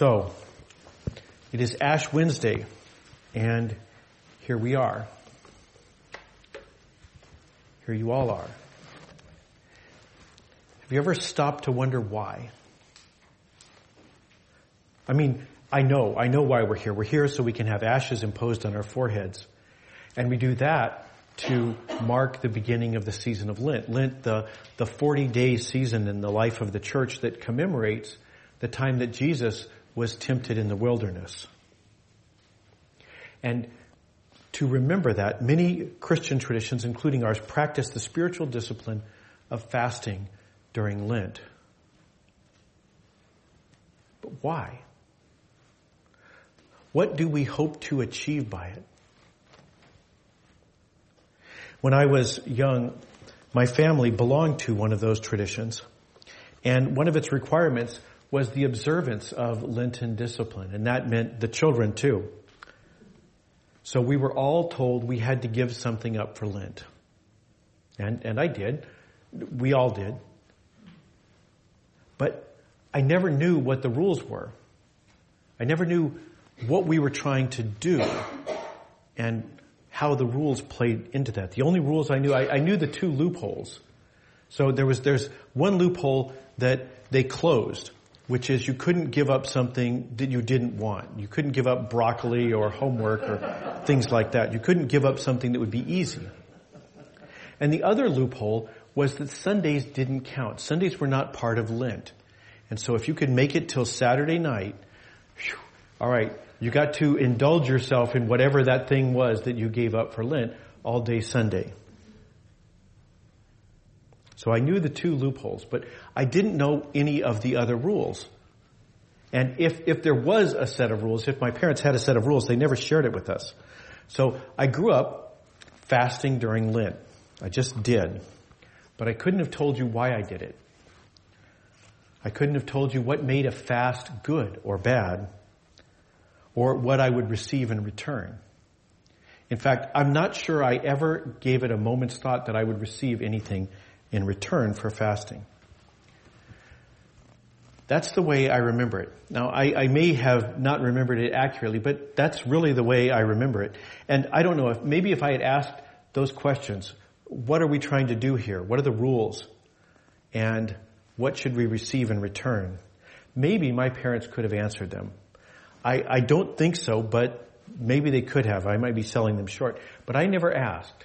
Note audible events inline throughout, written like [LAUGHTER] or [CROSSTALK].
So, it is Ash Wednesday, and here we are. Here you all are. Have you ever stopped to wonder why? I mean, I know, I know why we're here. We're here so we can have ashes imposed on our foreheads. And we do that to mark the beginning of the season of Lent. Lent, the, the 40 day season in the life of the church that commemorates the time that Jesus was tempted in the wilderness. And to remember that, many Christian traditions, including ours, practice the spiritual discipline of fasting during Lent. But why? What do we hope to achieve by it? When I was young, my family belonged to one of those traditions. And one of its requirements was the observance of Lenten discipline. And that meant the children too. So we were all told we had to give something up for Lent. And, and I did. We all did. But I never knew what the rules were. I never knew what we were trying to do and how the rules played into that. The only rules I knew, I, I knew the two loopholes. So there was, there's one loophole that they closed, which is you couldn't give up something that you didn't want. You couldn't give up broccoli or homework or things like that. You couldn't give up something that would be easy. And the other loophole was that Sundays didn't count. Sundays were not part of Lent. And so if you could make it till Saturday night, whew, all right, you got to indulge yourself in whatever that thing was that you gave up for Lent all day Sunday. So I knew the two loopholes, but I didn't know any of the other rules. And if, if there was a set of rules, if my parents had a set of rules, they never shared it with us. So I grew up fasting during Lent. I just did. But I couldn't have told you why I did it. I couldn't have told you what made a fast good or bad, or what I would receive in return. In fact, I'm not sure I ever gave it a moment's thought that I would receive anything in return for fasting. That's the way I remember it. Now, I, I, may have not remembered it accurately, but that's really the way I remember it. And I don't know if, maybe if I had asked those questions, what are we trying to do here? What are the rules? And what should we receive in return? Maybe my parents could have answered them. I, I don't think so, but maybe they could have. I might be selling them short. But I never asked.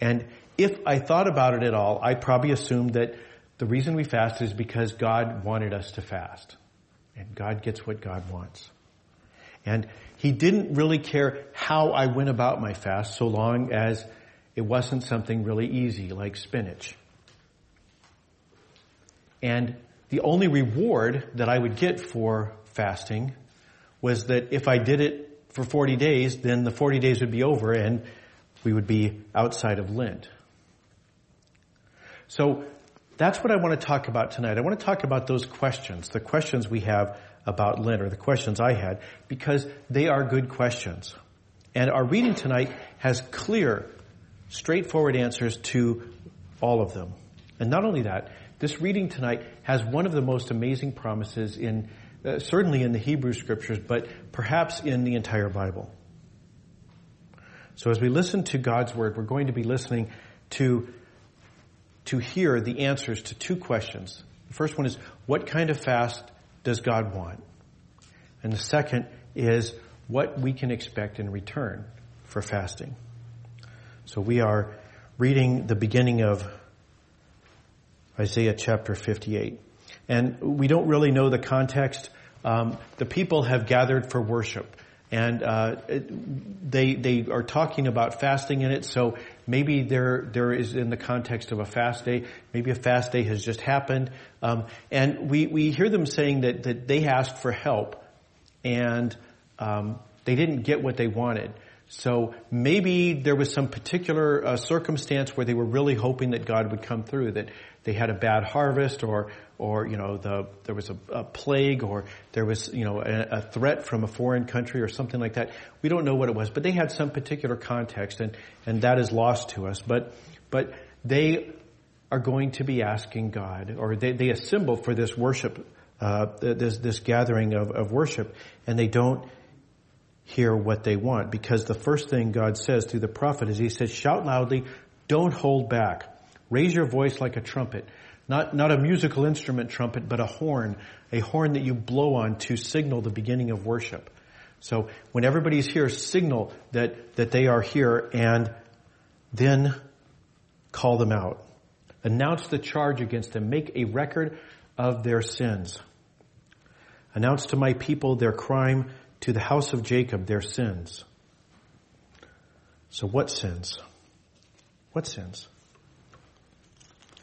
And if I thought about it at all, I probably assumed that the reason we fast is because God wanted us to fast. And God gets what God wants. And He didn't really care how I went about my fast so long as it wasn't something really easy like spinach. And the only reward that I would get for fasting was that if I did it for 40 days, then the 40 days would be over and we would be outside of Lent. So that's what I want to talk about tonight. I want to talk about those questions, the questions we have about Lent, or the questions I had, because they are good questions. And our reading tonight has clear, straightforward answers to all of them. And not only that, this reading tonight has one of the most amazing promises in, uh, certainly in the Hebrew scriptures, but perhaps in the entire Bible. So as we listen to God's word, we're going to be listening to to hear the answers to two questions. The first one is, what kind of fast does God want? And the second is, what we can expect in return for fasting. So we are reading the beginning of Isaiah chapter 58. And we don't really know the context. Um, the people have gathered for worship and uh, they they are talking about fasting in it. So maybe there there is in the context of a fast day. Maybe a fast day has just happened, um, and we we hear them saying that that they asked for help, and um, they didn't get what they wanted. So maybe there was some particular uh, circumstance where they were really hoping that God would come through, that they had a bad harvest or, or, you know, the, there was a, a plague or there was, you know, a, a, threat from a foreign country or something like that. We don't know what it was, but they had some particular context and, and that is lost to us. But, but they are going to be asking God or they, they assemble for this worship uh, this, this gathering of, of worship, and they don't hear what they want. Because the first thing God says through the prophet is He says, shout loudly, don't hold back. Raise your voice like a trumpet. Not, not a musical instrument trumpet, but a horn, a horn that you blow on to signal the beginning of worship. So when everybody's here, signal that, that they are here and then call them out. Announce the charge against them. Make a record of their sins. Announce to my people their crime, to the house of Jacob their sins. So what sins? What sins?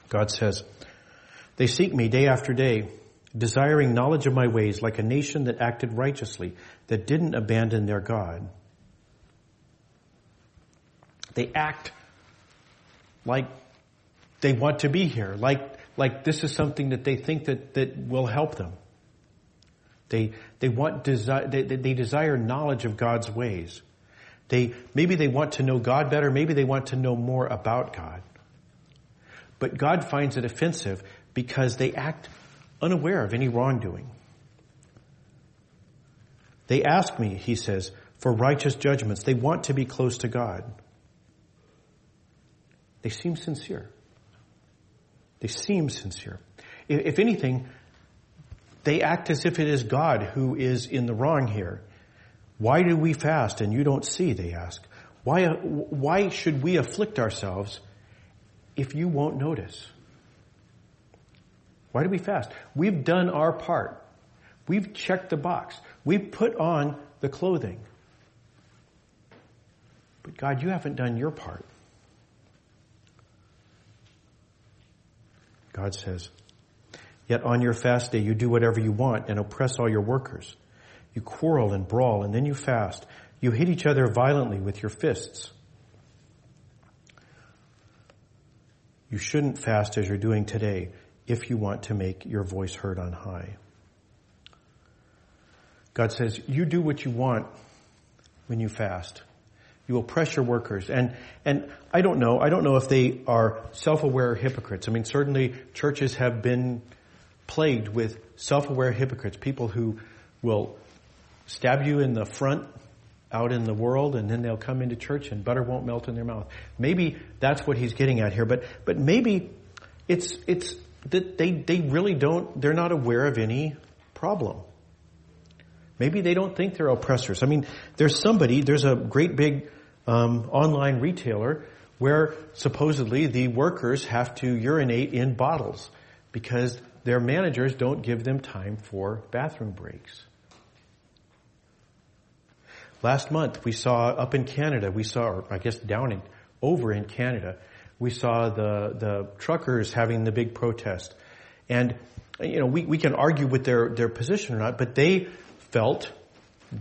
God says, they seek me day after day, desiring knowledge of my ways like a nation that acted righteously, that didn't abandon their God. They act like they want to be here, like, like this is something that they think that, that will help them. They, they want desire, they, they desire knowledge of God's ways. They, maybe they want to know God better, maybe they want to know more about God. But God finds it offensive because they act unaware of any wrongdoing. They ask me, he says, for righteous judgments. They want to be close to God. They seem sincere. They seem sincere. If anything, they act as if it is God who is in the wrong here. Why do we fast and you don't see? They ask. Why, why should we afflict ourselves if you won't notice? Why do we fast? We've done our part. We've checked the box. We've put on the clothing. But God, you haven't done your part. God says, Yet on your fast day you do whatever you want and oppress all your workers. You quarrel and brawl and then you fast. You hit each other violently with your fists. You shouldn't fast as you're doing today if you want to make your voice heard on high. God says, you do what you want when you fast. You oppress your workers. And, and I don't know, I don't know if they are self-aware hypocrites. I mean, certainly churches have been plagued with self-aware hypocrites, people who will stab you in the front out in the world and then they'll come into church and butter won't melt in their mouth. Maybe that's what he's getting at here, but, but maybe it's, it's that they, they really don't, they're not aware of any problem. Maybe they don't think they're oppressors. I mean, there's somebody, there's a great big um, online retailer where supposedly the workers have to urinate in bottles because their managers don't give them time for bathroom breaks. Last month we saw up in Canada, we saw, or I guess down in, over in Canada, we saw the, the truckers having the big protest. And, you know, we, we can argue with their, their position or not, but they felt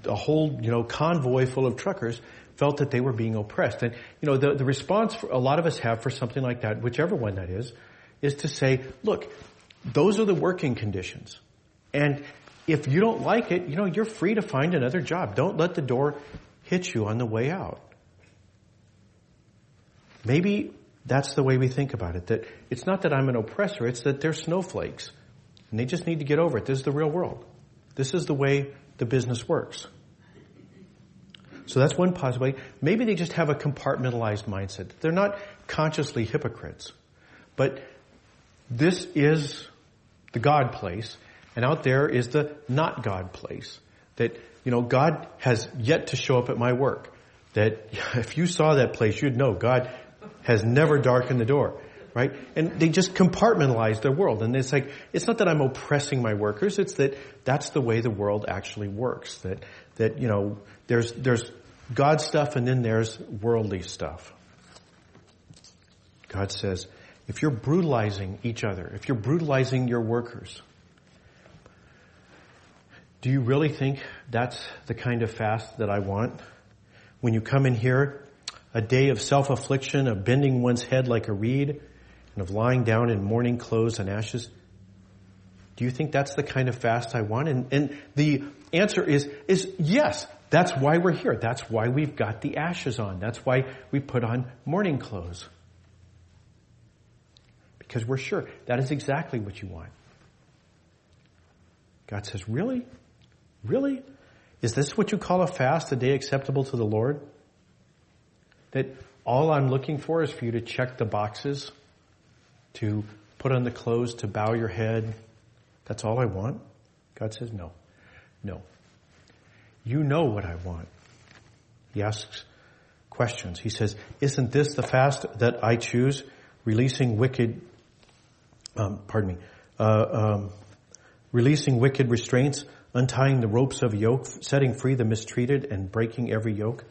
a whole, you know, convoy full of truckers felt that they were being oppressed. And, you know, the, the response a lot of us have for something like that, whichever one that is, is to say, look, those are the working conditions. And if you don't like it, you know, you're free to find another job. Don't let the door hit you on the way out. Maybe that's the way we think about it. That it's not that I'm an oppressor, it's that they're snowflakes. And they just need to get over it. This is the real world. This is the way the business works. So that's one possibility. Maybe they just have a compartmentalized mindset. They're not consciously hypocrites. But this is the God place, and out there is the not God place. That, you know, God has yet to show up at my work. That [LAUGHS] if you saw that place, you'd know God has never darkened the door, right? And they just compartmentalize their world. And it's like, it's not that I'm oppressing my workers, it's that that's the way the world actually works. That, that, you know, there's, there's God stuff and then there's worldly stuff. God says, if you're brutalizing each other, if you're brutalizing your workers, do you really think that's the kind of fast that I want? When you come in here a day of self-affliction, of bending one's head like a reed, and of lying down in mourning clothes and ashes? Do you think that's the kind of fast I want? And, and the answer is, is yes. That's why we're here. That's why we've got the ashes on. That's why we put on mourning clothes. Because we're sure that is exactly what you want. God says, really? Really? Is this what you call a fast, a day acceptable to the Lord? That all I'm looking for is for you to check the boxes, to put on the clothes, to bow your head. That's all I want? God says, no. No. You know what I want. He asks questions. He says, isn't this the fast that I choose? Releasing wicked, um, pardon me, uh, um, releasing wicked restraints, untying the ropes of yoke, setting free the mistreated, and breaking every yoke.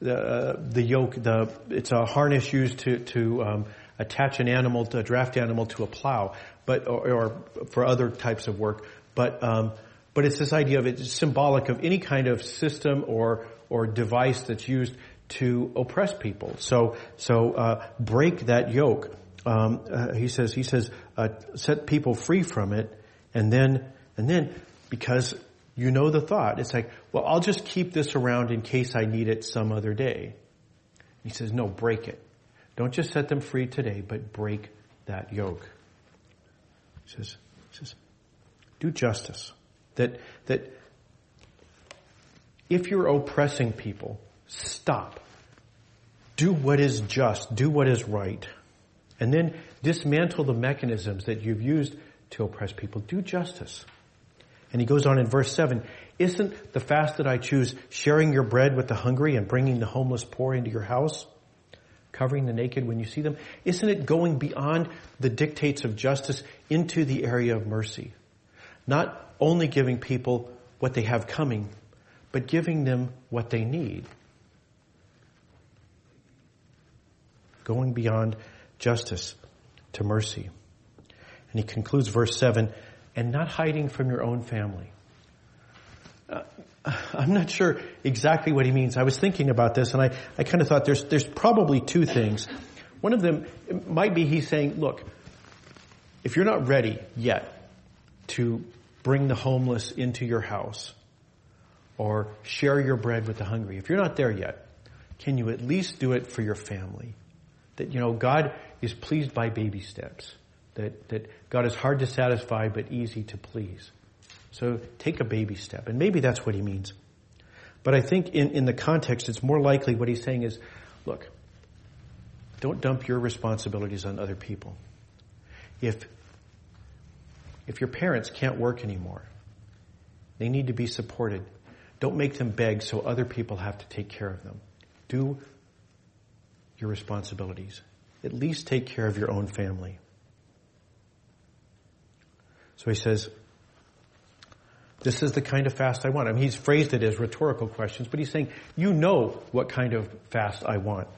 The, uh, the yoke, the, it's a harness used to, to um, attach an animal, to a draft animal to a plow, but, or, or for other types of work. But, um, but it's this idea of it's symbolic of any kind of system or, or device that's used to oppress people. So, so, uh, break that yoke. Um, uh, he says, he says, uh, set people free from it, and then, and then, because you know the thought, it's like, well, I'll just keep this around in case I need it some other day. He says, no, break it. Don't just set them free today, but break that yoke. He says, he says, do justice. That, that if you're oppressing people, stop. Do what is just. Do what is right. And then dismantle the mechanisms that you've used to oppress people. Do justice. And he goes on in verse 7, Isn't the fast that I choose sharing your bread with the hungry and bringing the homeless poor into your house? Covering the naked when you see them? Isn't it going beyond the dictates of justice into the area of mercy? Not only giving people what they have coming, but giving them what they need. Going beyond justice to mercy. And he concludes verse 7 and not hiding from your own family. Uh, I'm not sure exactly what he means. I was thinking about this and I, I kind of thought there's, there's probably two things. One of them might be he's saying, look, if you're not ready yet to bring the homeless into your house or share your bread with the hungry. If you're not there yet, can you at least do it for your family? That, you know, God is pleased by baby steps. That, that God is hard to satisfy but easy to please. So take a baby step. And maybe that's what he means. But I think in, in the context, it's more likely what he's saying is, look, don't dump your responsibilities on other people. If if your parents can't work anymore, they need to be supported. Don't make them beg so other people have to take care of them. Do your responsibilities. At least take care of your own family. So he says, this is the kind of fast I want. I mean, he's phrased it as rhetorical questions, but he's saying, you know what kind of fast I want.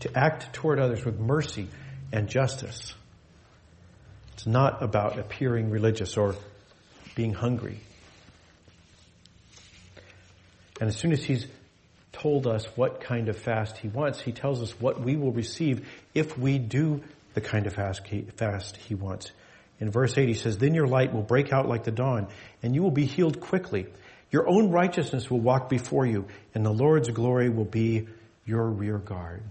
To act toward others with mercy and justice. It's not about appearing religious or being hungry. And as soon as he's told us what kind of fast he wants, he tells us what we will receive if we do the kind of fast he, fast he wants. In verse 8 he says, Then your light will break out like the dawn, and you will be healed quickly. Your own righteousness will walk before you, and the Lord's glory will be your rear guard.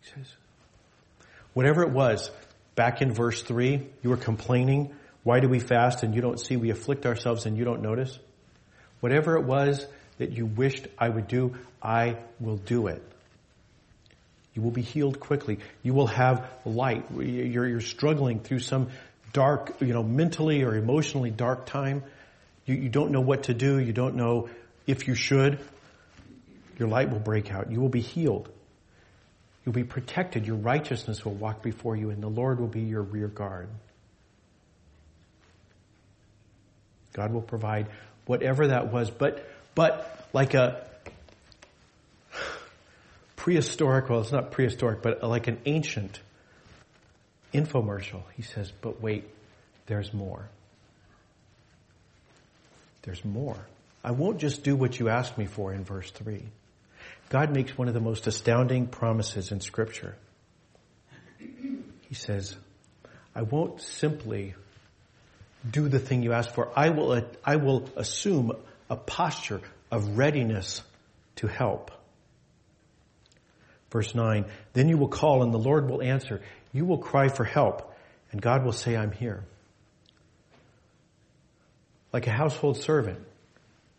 He says, whatever it was Back in verse 3, you were complaining, why do we fast and you don't see we afflict ourselves and you don't notice? Whatever it was that you wished I would do, I will do it. You will be healed quickly. You will have light. You're, you're struggling through some dark, you know, mentally or emotionally dark time. You, you don't know what to do. You don't know if you should. Your light will break out. You will be healed. You'll be protected. Your righteousness will walk before you, and the Lord will be your rear guard. God will provide whatever that was, but, but like a prehistoric, well, it's not prehistoric, but like an ancient infomercial. He says, but wait, there's more. There's more. I won't just do what you asked me for in verse 3. God makes one of the most astounding promises in scripture. He says, I won't simply do the thing you asked for. I will, I will assume a posture of readiness to help. Verse 9, then you will call and the Lord will answer. You will cry for help And God will say, I'm here. Like a household servant,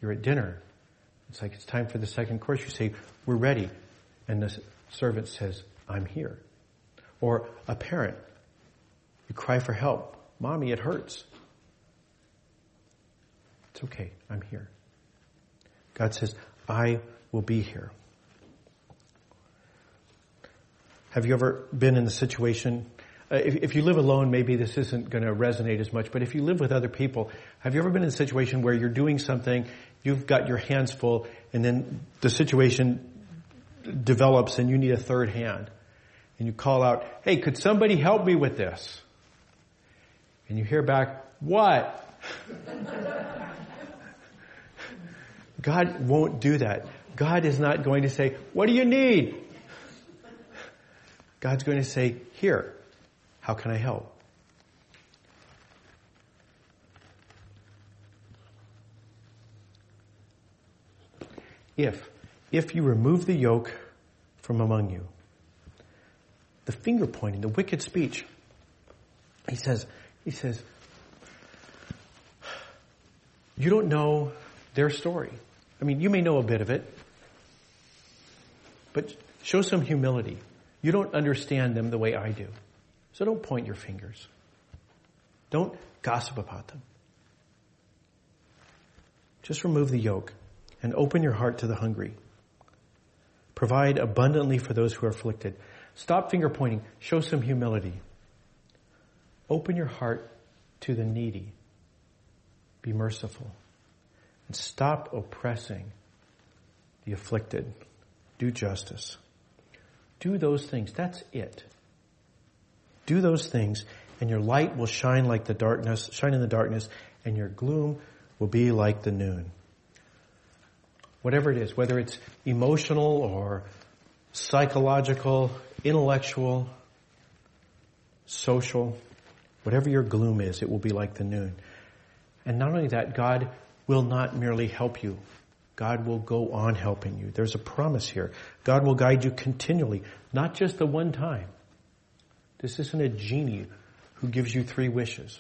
you're at dinner. It's like it's time for the second course. You say, We're ready. And the servant says, I'm here. Or a parent, you cry for help. Mommy, it hurts. It's okay. I'm here. God says, I will be here. Have you ever been in the situation? Uh, if, if, you live alone, maybe this isn't going to resonate as much, but if you live with other people, have you ever been in a situation where you're doing something, you've got your hands full, and then the situation develops and you need a third hand? And you call out, hey, could somebody help me with this? And you hear back, what? [LAUGHS] God won't do that. God is not going to say, what do you need? God's going to say, here, how can I help? If, if you remove the yoke from among you, the finger pointing, the wicked speech, he says, he says, you don't know their story. I mean, you may know a bit of it, but show some humility. You don't understand them the way I do. So don't point your fingers. Don't gossip about them. Just remove the yoke and open your heart to the hungry. Provide abundantly for those who are afflicted. Stop finger pointing. Show some humility. Open your heart to the needy. Be merciful. And stop oppressing the afflicted. Do justice. Do those things. That's it. Do those things and your light will shine like the darkness, shine in the darkness and your gloom will be like the noon. Whatever it is, whether it's emotional or psychological, intellectual, social, whatever your gloom is, it will be like the noon. And not only that, God will not merely help you God will go on helping you. There's a promise here. God will guide you continually, not just the one time. This isn't a genie who gives you three wishes.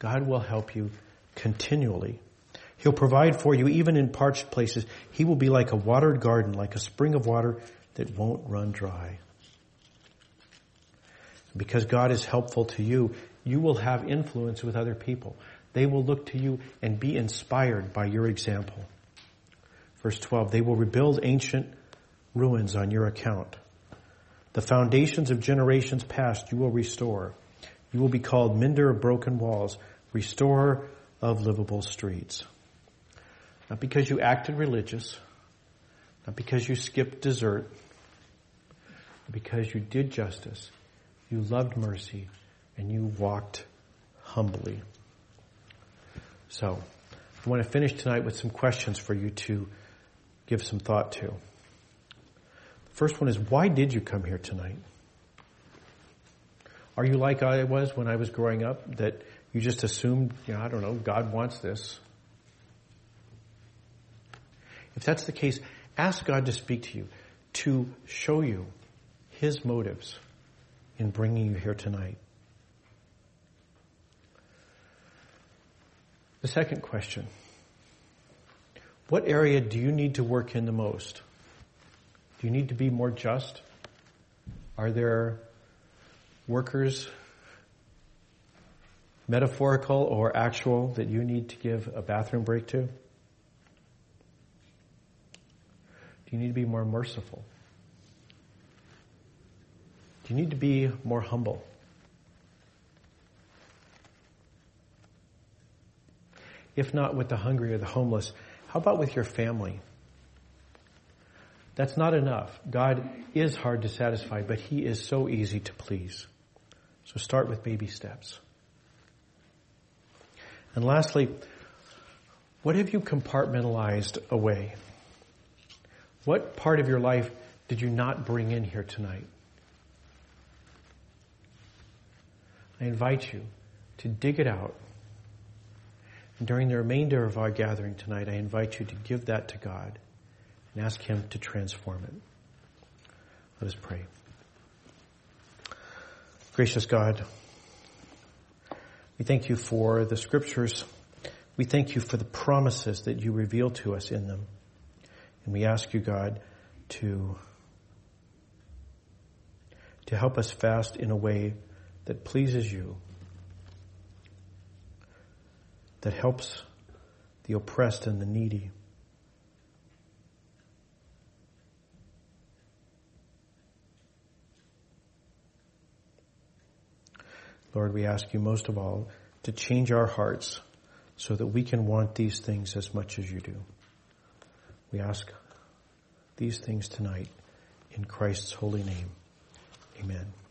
God will help you continually. He'll provide for you even in parched places. He will be like a watered garden, like a spring of water that won't run dry. Because God is helpful to you, you will have influence with other people. They will look to you and be inspired by your example. Verse 12, they will rebuild ancient ruins on your account. The foundations of generations past you will restore. You will be called mender of broken walls, restorer of livable streets. Not because you acted religious, not because you skipped dessert, but because you did justice, you loved mercy, and you walked humbly. So, I want to finish tonight with some questions for you to give some thought to. The first one is why did you come here tonight? Are you like I was when I was growing up that you just assumed, you know, I don't know, God wants this? If that's the case, ask God to speak to you, to show you His motives in bringing you here tonight. The second question what area do you need to work in the most? Do you need to be more just? Are there workers, metaphorical or actual, that you need to give a bathroom break to? Do you need to be more merciful? Do you need to be more humble? If not with the hungry or the homeless, how about with your family? That's not enough. God is hard to satisfy, but He is so easy to please. So start with baby steps. And lastly, what have you compartmentalized away? What part of your life did you not bring in here tonight? I invite you to dig it out and during the remainder of our gathering tonight, I invite you to give that to God and ask Him to transform it. Let us pray. Gracious God, We thank you for the scriptures. We thank you for the promises that you reveal to us in them. And we ask you, God, to, to help us fast in a way that pleases you, that helps the oppressed and the needy. Lord, we ask you most of all to change our hearts so that we can want these things as much as you do. We ask these things tonight in Christ's holy name. Amen.